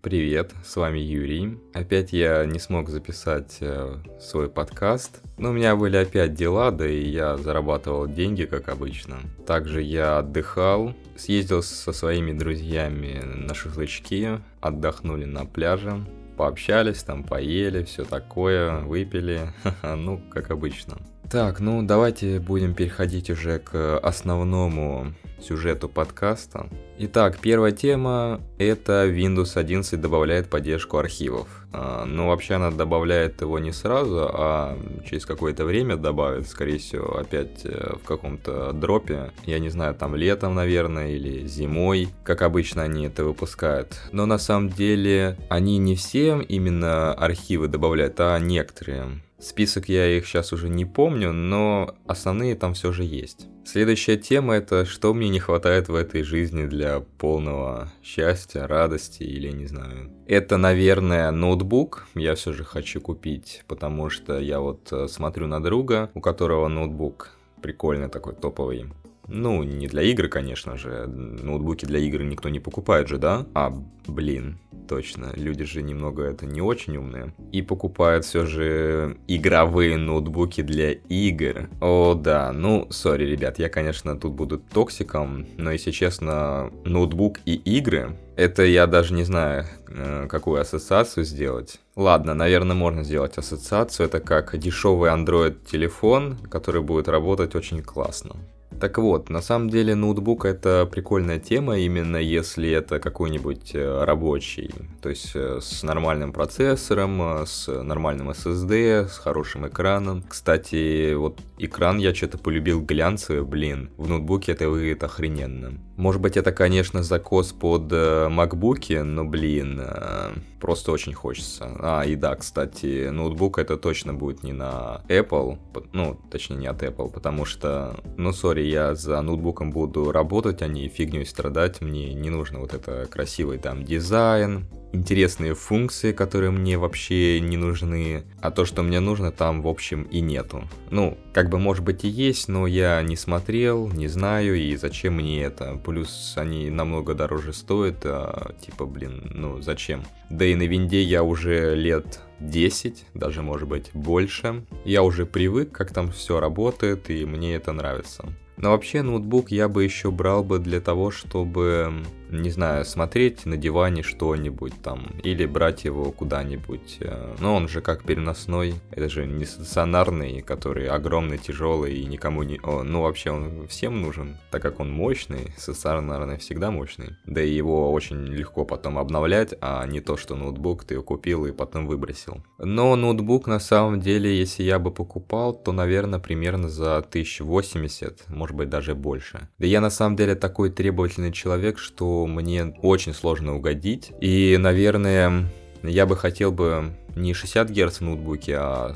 Привет, с вами Юрий. Опять я не смог записать э, свой подкаст, но у меня были опять дела, да и я зарабатывал деньги, как обычно. Также я отдыхал, съездил со своими друзьями на шашлычки, отдохнули на пляже, пообщались, там поели, все такое, выпили, ну, как обычно. Так, ну давайте будем переходить уже к основному сюжету подкаста. Итак, первая тема – это Windows 11 добавляет поддержку архивов. А, ну, вообще она добавляет его не сразу, а через какое-то время добавит, скорее всего, опять э, в каком-то дропе. Я не знаю, там летом, наверное, или зимой, как обычно они это выпускают. Но на самом деле они не все именно архивы добавляют, а некоторые. Список я их сейчас уже не помню, но основные там все же есть. Следующая тема это что мне не хватает в этой жизни для полного счастья, радости или не знаю. Это, наверное, ноутбук. Я все же хочу купить, потому что я вот э, смотрю на друга, у которого ноутбук прикольный такой топовый. Ну, не для игр, конечно же. Ноутбуки для игр никто не покупает же, да? А, блин, точно. Люди же немного это не очень умные. И покупают все же игровые ноутбуки для игр. О, да. Ну, сори, ребят, я, конечно, тут буду токсиком, но, если честно, ноутбук и игры это я даже не знаю, э, какую ассоциацию сделать. Ладно, наверное, можно сделать ассоциацию. Это как дешевый Android телефон, который будет работать очень классно. Так вот, на самом деле ноутбук это прикольная тема, именно если это какой-нибудь э, рабочий, то есть э, с нормальным процессором, э, с нормальным SSD, с хорошим экраном. Кстати, вот экран я что-то полюбил глянцевый, блин, в ноутбуке это выглядит охрененно. Может быть это, конечно, закос под макбуки, но, блин, просто очень хочется. А, и да, кстати, ноутбук это точно будет не на Apple, ну, точнее не от Apple, потому что, ну, сори, я за ноутбуком буду работать, а не фигней страдать, мне не нужно вот это красивый там дизайн, интересные функции, которые мне вообще не нужны, а то, что мне нужно, там, в общем, и нету. Ну, как бы, может быть, и есть, но я не смотрел, не знаю, и зачем мне это. Плюс они намного дороже стоят, а, типа, блин, ну, зачем? Да и на винде я уже лет 10, даже, может быть, больше. Я уже привык, как там все работает, и мне это нравится. Но вообще ноутбук я бы еще брал бы для того, чтобы не знаю, смотреть на диване что-нибудь там, или брать его куда-нибудь. Э, но он же как переносной, это же не стационарный, который огромный, тяжелый и никому не... О, ну, вообще он всем нужен, так как он мощный, стационарный всегда мощный. Да и его очень легко потом обновлять, а не то, что ноутбук ты его купил и потом выбросил. Но ноутбук на самом деле, если я бы покупал, то, наверное, примерно за 1080, может быть, даже больше. Да я на самом деле такой требовательный человек, что мне очень сложно угодить. И, наверное, я бы хотел бы не 60 Гц в ноутбуке, а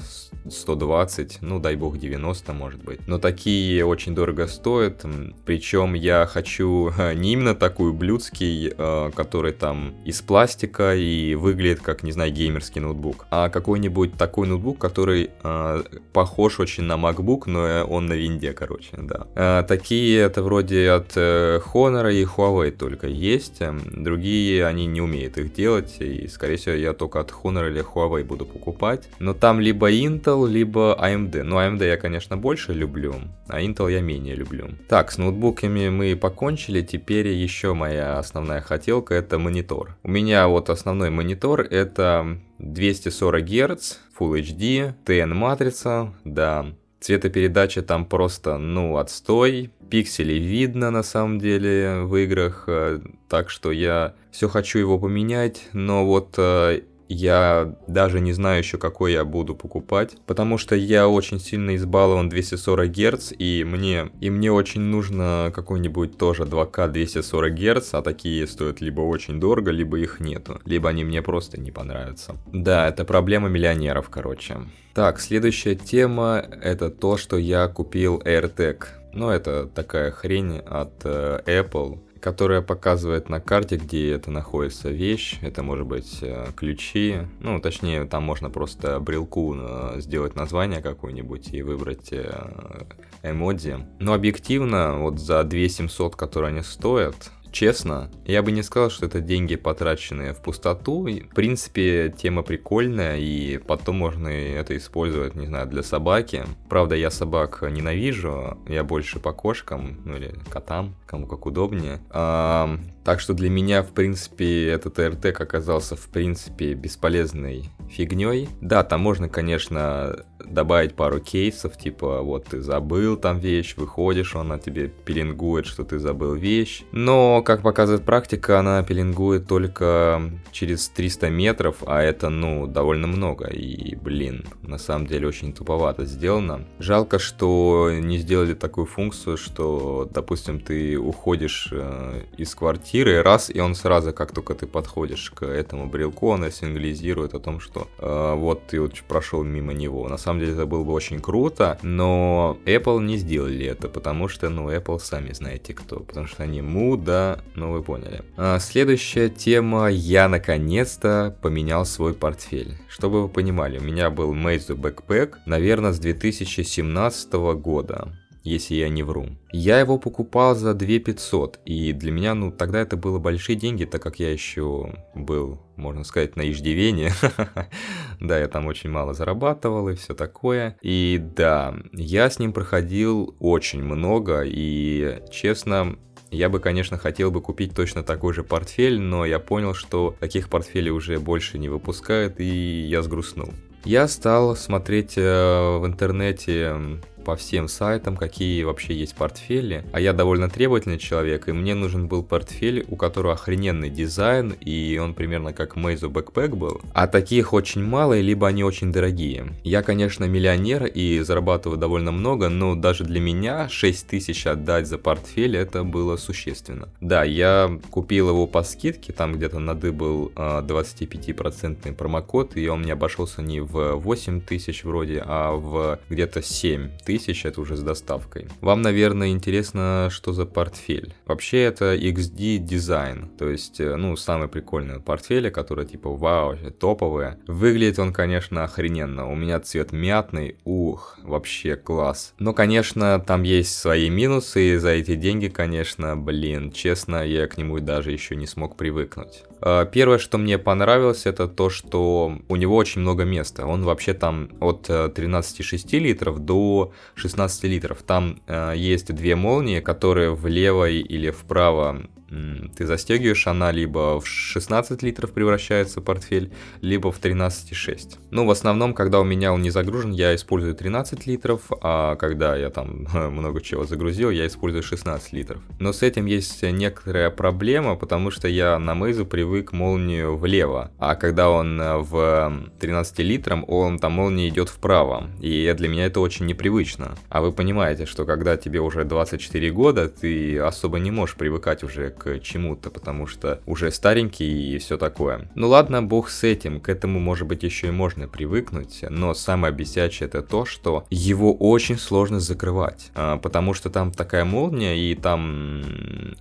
120, ну дай бог 90 может быть. Но такие очень дорого стоят, причем я хочу не именно такую блюдский, а, который там из пластика и выглядит как, не знаю, геймерский ноутбук, а какой-нибудь такой ноутбук, который э, похож очень на MacBook, но он на винде, короче, да. Э, такие это вроде от э, Honor и Huawei только есть, другие они не умеют их делать, и скорее всего я только от Honor или Huawei буду покупать, но там либо Intel, Intel, либо AMD. Ну, AMD я, конечно, больше люблю, а Intel я менее люблю. Так, с ноутбуками мы покончили, теперь еще моя основная хотелка это монитор. У меня вот основной монитор это 240 Гц, Full HD, TN матрица, да. Цветопередача там просто, ну, отстой. Пиксели видно на самом деле в играх, э, так что я все хочу его поменять, но вот э, я даже не знаю еще, какой я буду покупать, потому что я очень сильно избалован 240 Гц, и мне, и мне очень нужно какой-нибудь тоже 2К 240 Гц, а такие стоят либо очень дорого, либо их нету, либо они мне просто не понравятся. Да, это проблема миллионеров, короче. Так, следующая тема это то, что я купил AirTag. Ну, это такая хрень от э, Apple которая показывает на карте, где это находится вещь. Это может быть э, ключи. Ну, точнее, там можно просто брелку э, сделать название какое-нибудь и выбрать э, эмодзи. Но объективно, вот за 2700, которые они стоят, честно, я бы не сказал, что это деньги, потраченные в пустоту. В принципе, тема прикольная, и потом можно это использовать, не знаю, для собаки. Правда, я собак ненавижу, я больше по кошкам, ну или котам, кому как удобнее. А, так что для меня, в принципе, этот AirTag оказался, в принципе, бесполезной фигней. Да, там можно, конечно, добавить пару кейсов, типа, вот ты забыл там вещь, выходишь, он на тебе пеленгует, что ты забыл вещь. Но, как показывает практика, она пеленгует только через 300 метров, а это, ну, довольно много. И, блин, на самом деле очень туповато сделано. Жалко, что не сделали такую функцию, что, допустим, ты уходишь э, из квартиры, раз, и он сразу, как только ты подходишь к этому брелку, он сигнализирует о том, что э, вот ты вот прошел мимо него. На самом деле это было бы очень круто, но Apple не сделали это, потому что, ну, Apple сами знаете кто, потому что они муда, ну вы поняли. А, следующая тема, я наконец-то поменял свой портфель. Чтобы вы понимали, у меня был Meizu Backpack, наверное, с 2017 года если я не вру. Я его покупал за 2 500, и для меня, ну, тогда это было большие деньги, так как я еще был, можно сказать, на иждивении. да, я там очень мало зарабатывал и все такое. И да, я с ним проходил очень много, и, честно, я бы, конечно, хотел бы купить точно такой же портфель, но я понял, что таких портфелей уже больше не выпускают, и я сгрустнул. Я стал смотреть э, в интернете по всем сайтам, какие вообще есть портфели. А я довольно требовательный человек, и мне нужен был портфель, у которого охрененный дизайн, и он примерно как Meizu Backpack был. А таких очень мало, либо они очень дорогие. Я, конечно, миллионер и зарабатываю довольно много, но даже для меня 6 тысяч отдать за портфель это было существенно. Да, я купил его по скидке, там где-то надыбал 25% а, промокод, и он мне обошелся не в 8 тысяч вроде, а в где-то 7 тысяч тысяч, это уже с доставкой. Вам, наверное, интересно, что за портфель. Вообще это XD дизайн, то есть, э, ну, самые прикольные портфели, которые типа вау, топовые. Выглядит он, конечно, охрененно. У меня цвет мятный, ух, вообще класс. Но, конечно, там есть свои минусы, и за эти деньги, конечно, блин, честно, я к нему даже еще не смог привыкнуть. Э, первое, что мне понравилось, это то, что у него очень много места. Он вообще там от 13,6 э, литров до 16 литров. Там э, есть две молнии, которые влево или вправо ты застегиваешь, она либо в 16 литров превращается портфель, либо в 13,6. Ну, в основном, когда у меня он не загружен, я использую 13 литров, а когда я там много чего загрузил, я использую 16 литров. Но с этим есть некоторая проблема, потому что я на Мейзу привык молнию влево, а когда он э, в 13 литром, он там молния идет вправо, и для меня это очень непривычно. А вы понимаете, что когда тебе уже 24 года, ты особо не можешь привыкать уже к чему-то, потому что уже старенький и все такое. Ну ладно, бог с этим, к этому может быть еще и можно привыкнуть, но самое бесячее это то, что его очень сложно закрывать, а, потому что там такая молния и там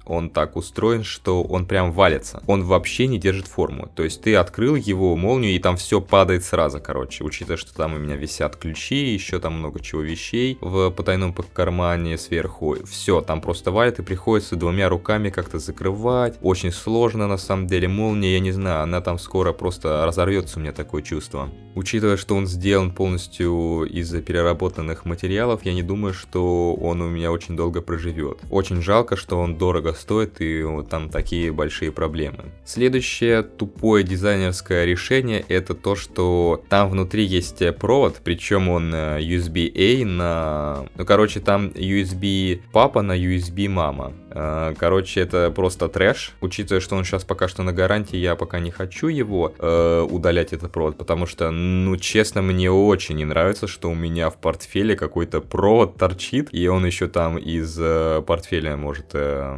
он так устроен, что он прям валится. Он вообще не держит форму, то есть ты открыл его молнию и там все падает сразу, короче, учитывая, что там у меня висят ключи, еще там много чего вещей в потайном кармане сверху, все, там просто валит и приходится двумя руками как-то закрывать. Очень сложно на самом деле. Молния, я не знаю, она там скоро просто разорвется, у меня такое чувство. Учитывая, что он сделан полностью из переработанных материалов, я не думаю, что он у меня очень долго проживет. Очень жалко, что он дорого стоит и вот там такие большие проблемы. Следующее тупое дизайнерское решение это то, что там внутри есть провод, причем он э, USB-A на... Ну, короче, там USB папа на USB мама. Э, короче, это просто трэш. Учитывая, что он сейчас пока что на гарантии, я пока не хочу его э, удалять этот провод, потому что, ну, честно, мне очень не нравится, что у меня в портфеле какой-то провод торчит, и он еще там из э, портфеля может э,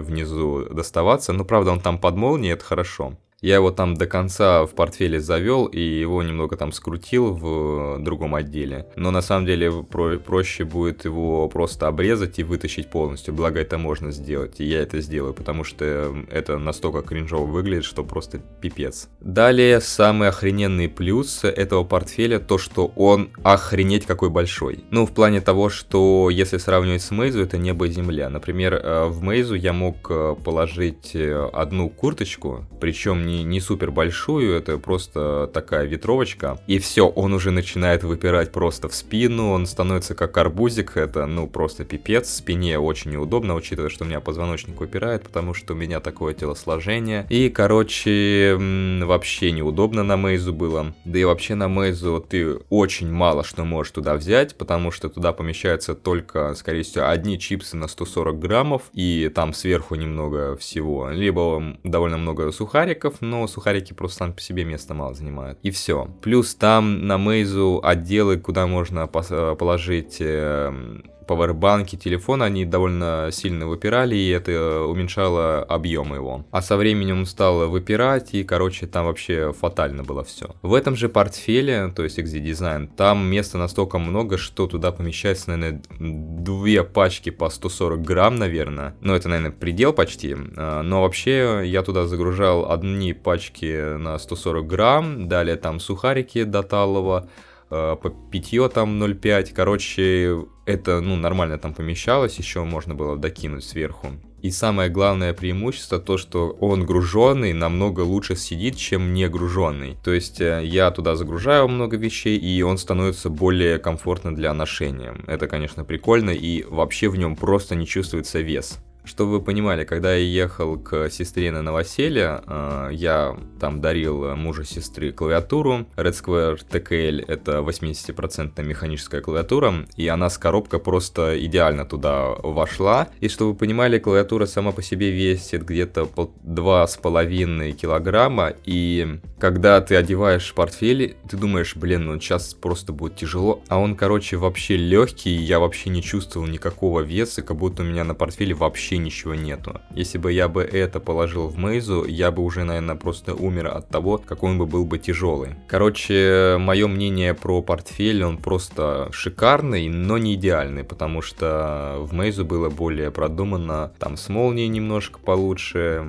внизу доставаться. Ну, правда, он там под молнией, это хорошо. Я его там до конца в портфеле завел и его немного там скрутил в другом отделе. Но на самом деле про проще будет его просто обрезать и вытащить полностью. Благо это можно сделать. И я это сделаю, потому что это настолько кринжово выглядит, что просто пипец. Далее, самый охрененный плюс этого портфеля то, что он охренеть какой большой. Ну, в плане того, что если сравнивать с Мейзу, это небо и земля. Например, э, в Мейзу я мог э, положить э, одну курточку, причем не, не супер большую, это просто такая ветровочка, и все, он уже начинает выпирать просто в спину, он становится как арбузик, это, ну, просто пипец, спине очень неудобно, учитывая, что у меня позвоночник выпирает, потому что у меня такое телосложение, и, короче, вообще неудобно на Мейзу было, да и вообще на Мейзу ты очень мало что можешь туда взять, потому что туда помещается только, скорее всего, одни чипсы на 140 граммов, и там сверху немного всего, либо довольно много сухариков, но сухарики просто сам по себе места мало занимают, и все. Плюс там на Мейзу отделы, куда можно положить эм, пауэрбанки телефона, они довольно сильно выпирали, и это уменьшало объем его. А со временем он стал выпирать, и, короче, там вообще фатально было все. В этом же портфеле, то есть XD Design, там места настолько много, что туда помещается, наверное, две пачки по 140 грамм, наверное. Ну, это, наверное, предел почти. А, но вообще я туда загружал одни пачки на 140 грамм, далее там сухарики до талого, Э, по питье там 0,5. Короче, это, ну, нормально там помещалось, еще можно было докинуть сверху. И самое главное преимущество то, что он груженный намного лучше сидит, чем не груженный. То есть э, я туда загружаю много вещей, и он становится более комфортно для ношения. Это, конечно, прикольно, и вообще в нем просто не чувствуется вес. Чтобы вы понимали, когда я ехал к сестре на новоселье, э, я там дарил мужу сестры клавиатуру. Red Square TKL это 80% механическая клавиатура, и она с коробкой просто идеально туда вошла. И чтобы вы понимали, клавиатура сама по себе весит где-то 2,5 килограмма, и когда ты одеваешь портфель, ты думаешь, блин, ну сейчас просто будет тяжело, а он, короче, вообще легкий, я вообще не чувствовал никакого веса, как будто у меня на портфеле вообще вообще ничего нету. Если бы я бы это положил в Мейзу, я бы уже, наверное, просто умер от того, какой он бы был бы тяжелый. Короче, мое мнение про портфель, он просто шикарный, но не идеальный, потому что в Мейзу было более продумано, там с молнией немножко получше,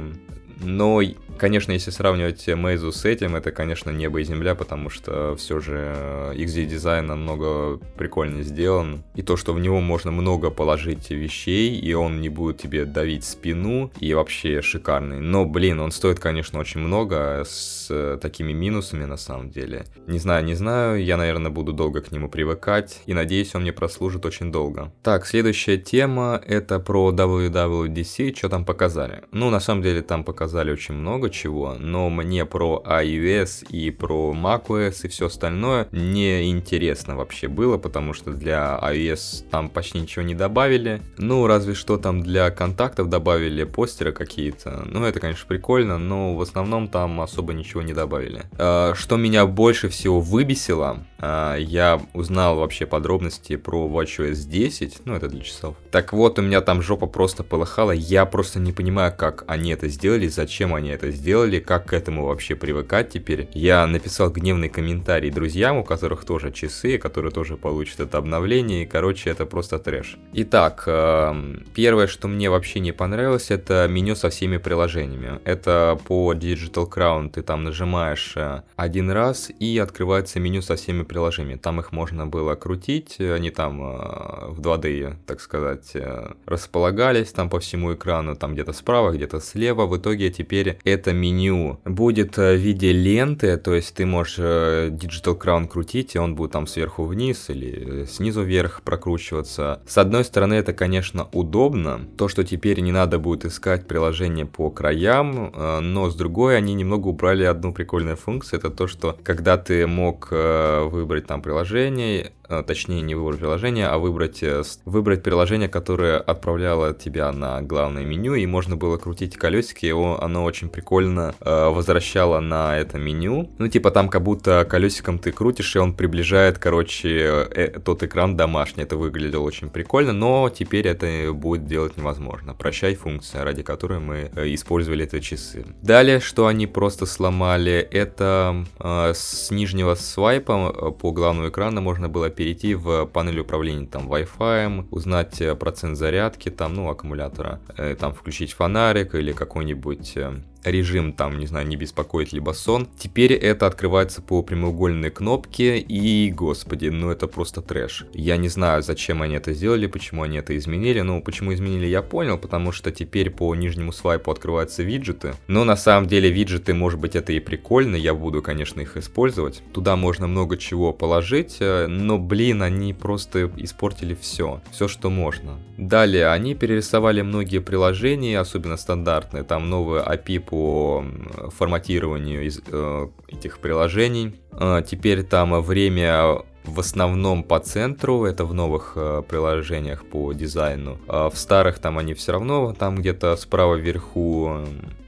но Конечно, если сравнивать Мейзу с этим, это, конечно, небо и земля, потому что все же XD дизайн намного прикольнее сделан. И то, что в него можно много положить вещей, и он не будет тебе давить спину, и вообще шикарный. Но, блин, он стоит, конечно, очень много, с такими минусами на самом деле. Не знаю, не знаю, я, наверное, буду долго к нему привыкать, и надеюсь, он мне прослужит очень долго. Так, следующая тема, это про WWDC, что там показали. Ну, на самом деле, там показали очень много чего, но мне про iOS и про macOS и все остальное не интересно вообще было, потому что для iOS там почти ничего не добавили. Ну, разве что там для контактов добавили постеры какие-то. Ну, это, конечно, прикольно, но в основном там особо ничего не добавили. А, что меня больше всего выбесило, а, я узнал вообще подробности про WatchOS 10, ну, это для часов. Так вот, у меня там жопа просто полыхала, я просто не понимаю, как они это сделали, зачем они это сделали, как к этому вообще привыкать теперь. Я написал гневный комментарий друзьям, у которых тоже часы, которые тоже получат это обновление, и, короче, это просто трэш. Итак, эм, первое, что мне вообще не понравилось, это меню со всеми приложениями. Это по Digital Crown ты там нажимаешь э, один раз, и открывается меню со всеми приложениями. Там их можно было крутить, они там э, в 2D, так сказать, э, располагались там по всему экрану, там где-то справа, где-то слева. В итоге теперь это меню. Будет э, в виде ленты, то есть ты можешь э, Digital Crown крутить, и он будет там сверху вниз или э, снизу вверх прокручиваться. С одной стороны, это, конечно, удобно, то, что теперь не надо будет искать приложение по краям, но с другой, они немного убрали одну прикольную функцию, это то, что когда ты мог выбрать там приложение, точнее не выбрать приложение, а выбрать, выбрать приложение, которое отправляло тебя на главное меню, и можно было крутить колесики, но оно очень прикольно э, возвращало на это меню. Ну, типа там как будто колесиком ты крутишь, и он приближает, короче, э, тот экран домашний. Это выглядело очень прикольно, но теперь это будет делать невозможно. Прощай функция, ради которой мы э, использовали эти часы. Далее, что они просто сломали, это э, с нижнего свайпа э, по главному экрану можно было перейти в панель управления там Wi-Fi, узнать э, процент зарядки там, ну, аккумулятора, э, там включить фонарик или какой-нибудь э, режим там, не знаю, не беспокоит либо сон. Теперь это открывается по прямоугольной кнопке и, господи, ну это просто трэш. Я не знаю, зачем они это сделали, почему они это изменили. Ну, почему изменили, я понял, потому что теперь по нижнему свайпу открываются виджеты. Но на самом деле виджеты, может быть, это и прикольно, я буду, конечно, их использовать. Туда можно много чего положить, э, но, блин, они просто испортили все, все, что можно. Далее, они перерисовали многие приложения, особенно стандартные, там новые API форматированию из, э, этих приложений. Э, теперь там время в основном по центру, это в новых э, приложениях по дизайну. А в старых там они все равно там где-то справа вверху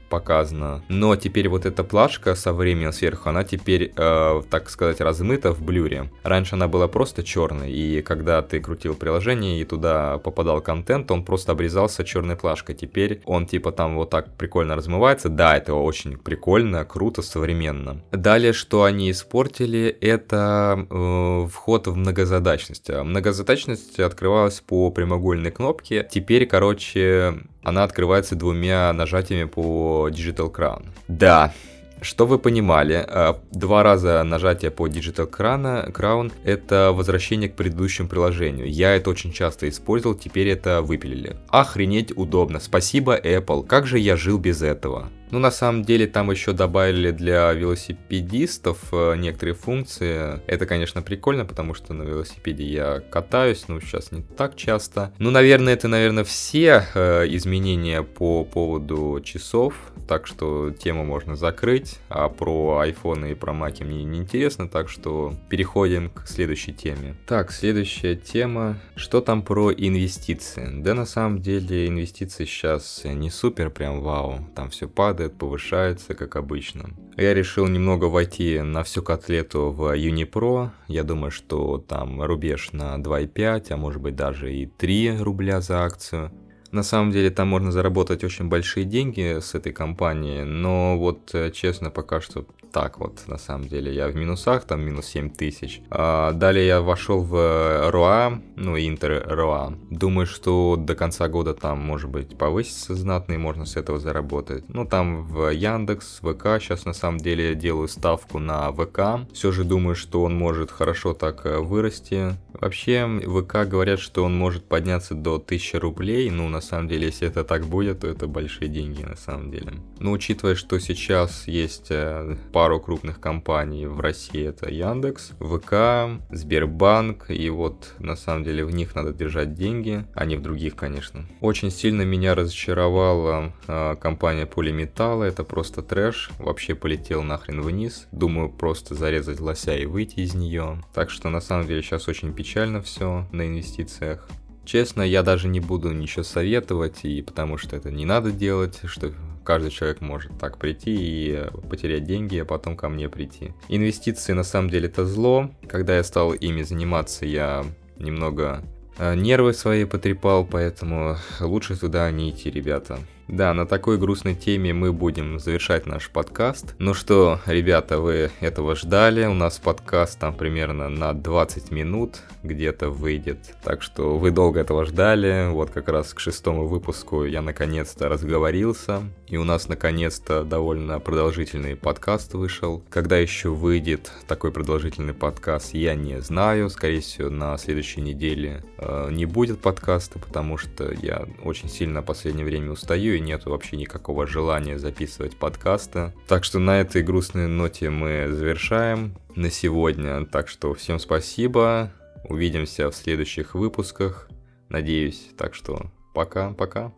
показано. Но теперь вот эта плашка со временем сверху, она теперь, э, так сказать, размыта в блюре. Раньше она была просто черной, и когда ты крутил приложение и туда попадал контент, он просто обрезался черной плашкой. Теперь он типа там вот так прикольно размывается. Да, это очень прикольно, круто, современно. Далее, что они испортили, это э, вход в многозадачность. Многозадачность открывалась по прямоугольной кнопке. Теперь, короче, она открывается двумя нажатиями по Digital Crown. Да, что вы понимали, э, два раза нажатие по Digital Crown, Crown это возвращение к предыдущему приложению. Я это очень часто использовал, теперь это выпилили. Охренеть удобно, спасибо Apple, как же я жил без этого. Ну, на самом деле, там еще добавили для велосипедистов э, некоторые функции. Это, конечно, прикольно, потому что на велосипеде я катаюсь, но сейчас не так часто. Ну, наверное, это, наверное, все э, изменения по поводу часов, так что тему можно закрыть, а про iPhone и про Mac мне не интересно, так что переходим к следующей теме. Так, следующая тема. Что там про инвестиции? Да, на самом деле, инвестиции сейчас не супер прям вау, там все падает падает, повышается, как обычно. Я решил немного войти на всю котлету в Unipro. Я думаю, что там рубеж на 2,5, а может быть даже и 3 рубля за акцию. На самом деле там можно заработать очень большие деньги с этой компанией, но вот э, честно пока что так вот, на самом деле. Я в минусах, там минус 7 тысяч. А, далее я вошел в РОА, ну, Интер РОА. Думаю, что до конца года там, может быть, повысится знатно и можно с этого заработать. Ну, там в Яндекс, ВК, сейчас на самом деле делаю ставку на ВК. Все же думаю, что он может хорошо так э, вырасти. Вообще, ВК говорят, что он может подняться до 1000 рублей. Ну, на самом деле, если это так будет, то это большие деньги, на самом деле. Но учитывая, что сейчас есть э, пару крупных компаний в России, это Яндекс, ВК, Сбербанк, и вот на самом деле в них надо держать деньги, а не в других, конечно. Очень сильно меня разочаровала э, компания Полиметалла, это просто трэш, вообще полетел нахрен вниз. Думаю, просто зарезать лося и выйти из нее. Так что на самом деле сейчас очень печально все на инвестициях. Честно, я даже не буду ничего советовать, и потому что это не надо делать, что каждый человек может так прийти и потерять деньги, а потом ко мне прийти. Инвестиции на самом деле это зло. Когда я стал ими заниматься, я немного э, нервы свои потрепал, поэтому лучше туда не идти, ребята. Да, на такой грустной теме мы будем завершать наш подкаст. Ну что, ребята, вы этого ждали. У нас подкаст там примерно на 20 минут где-то выйдет. Так что вы долго этого ждали. Вот как раз к шестому выпуску я наконец-то разговорился. И у нас наконец-то довольно продолжительный подкаст вышел. Когда еще выйдет такой продолжительный подкаст, я не знаю. Скорее всего, на следующей неделе э, не будет подкаста, потому что я очень сильно в последнее время устаю и нет вообще никакого желания записывать подкасты. Так что на этой грустной ноте мы завершаем на сегодня. Так что всем спасибо. Увидимся в следующих выпусках. Надеюсь. Так что пока-пока.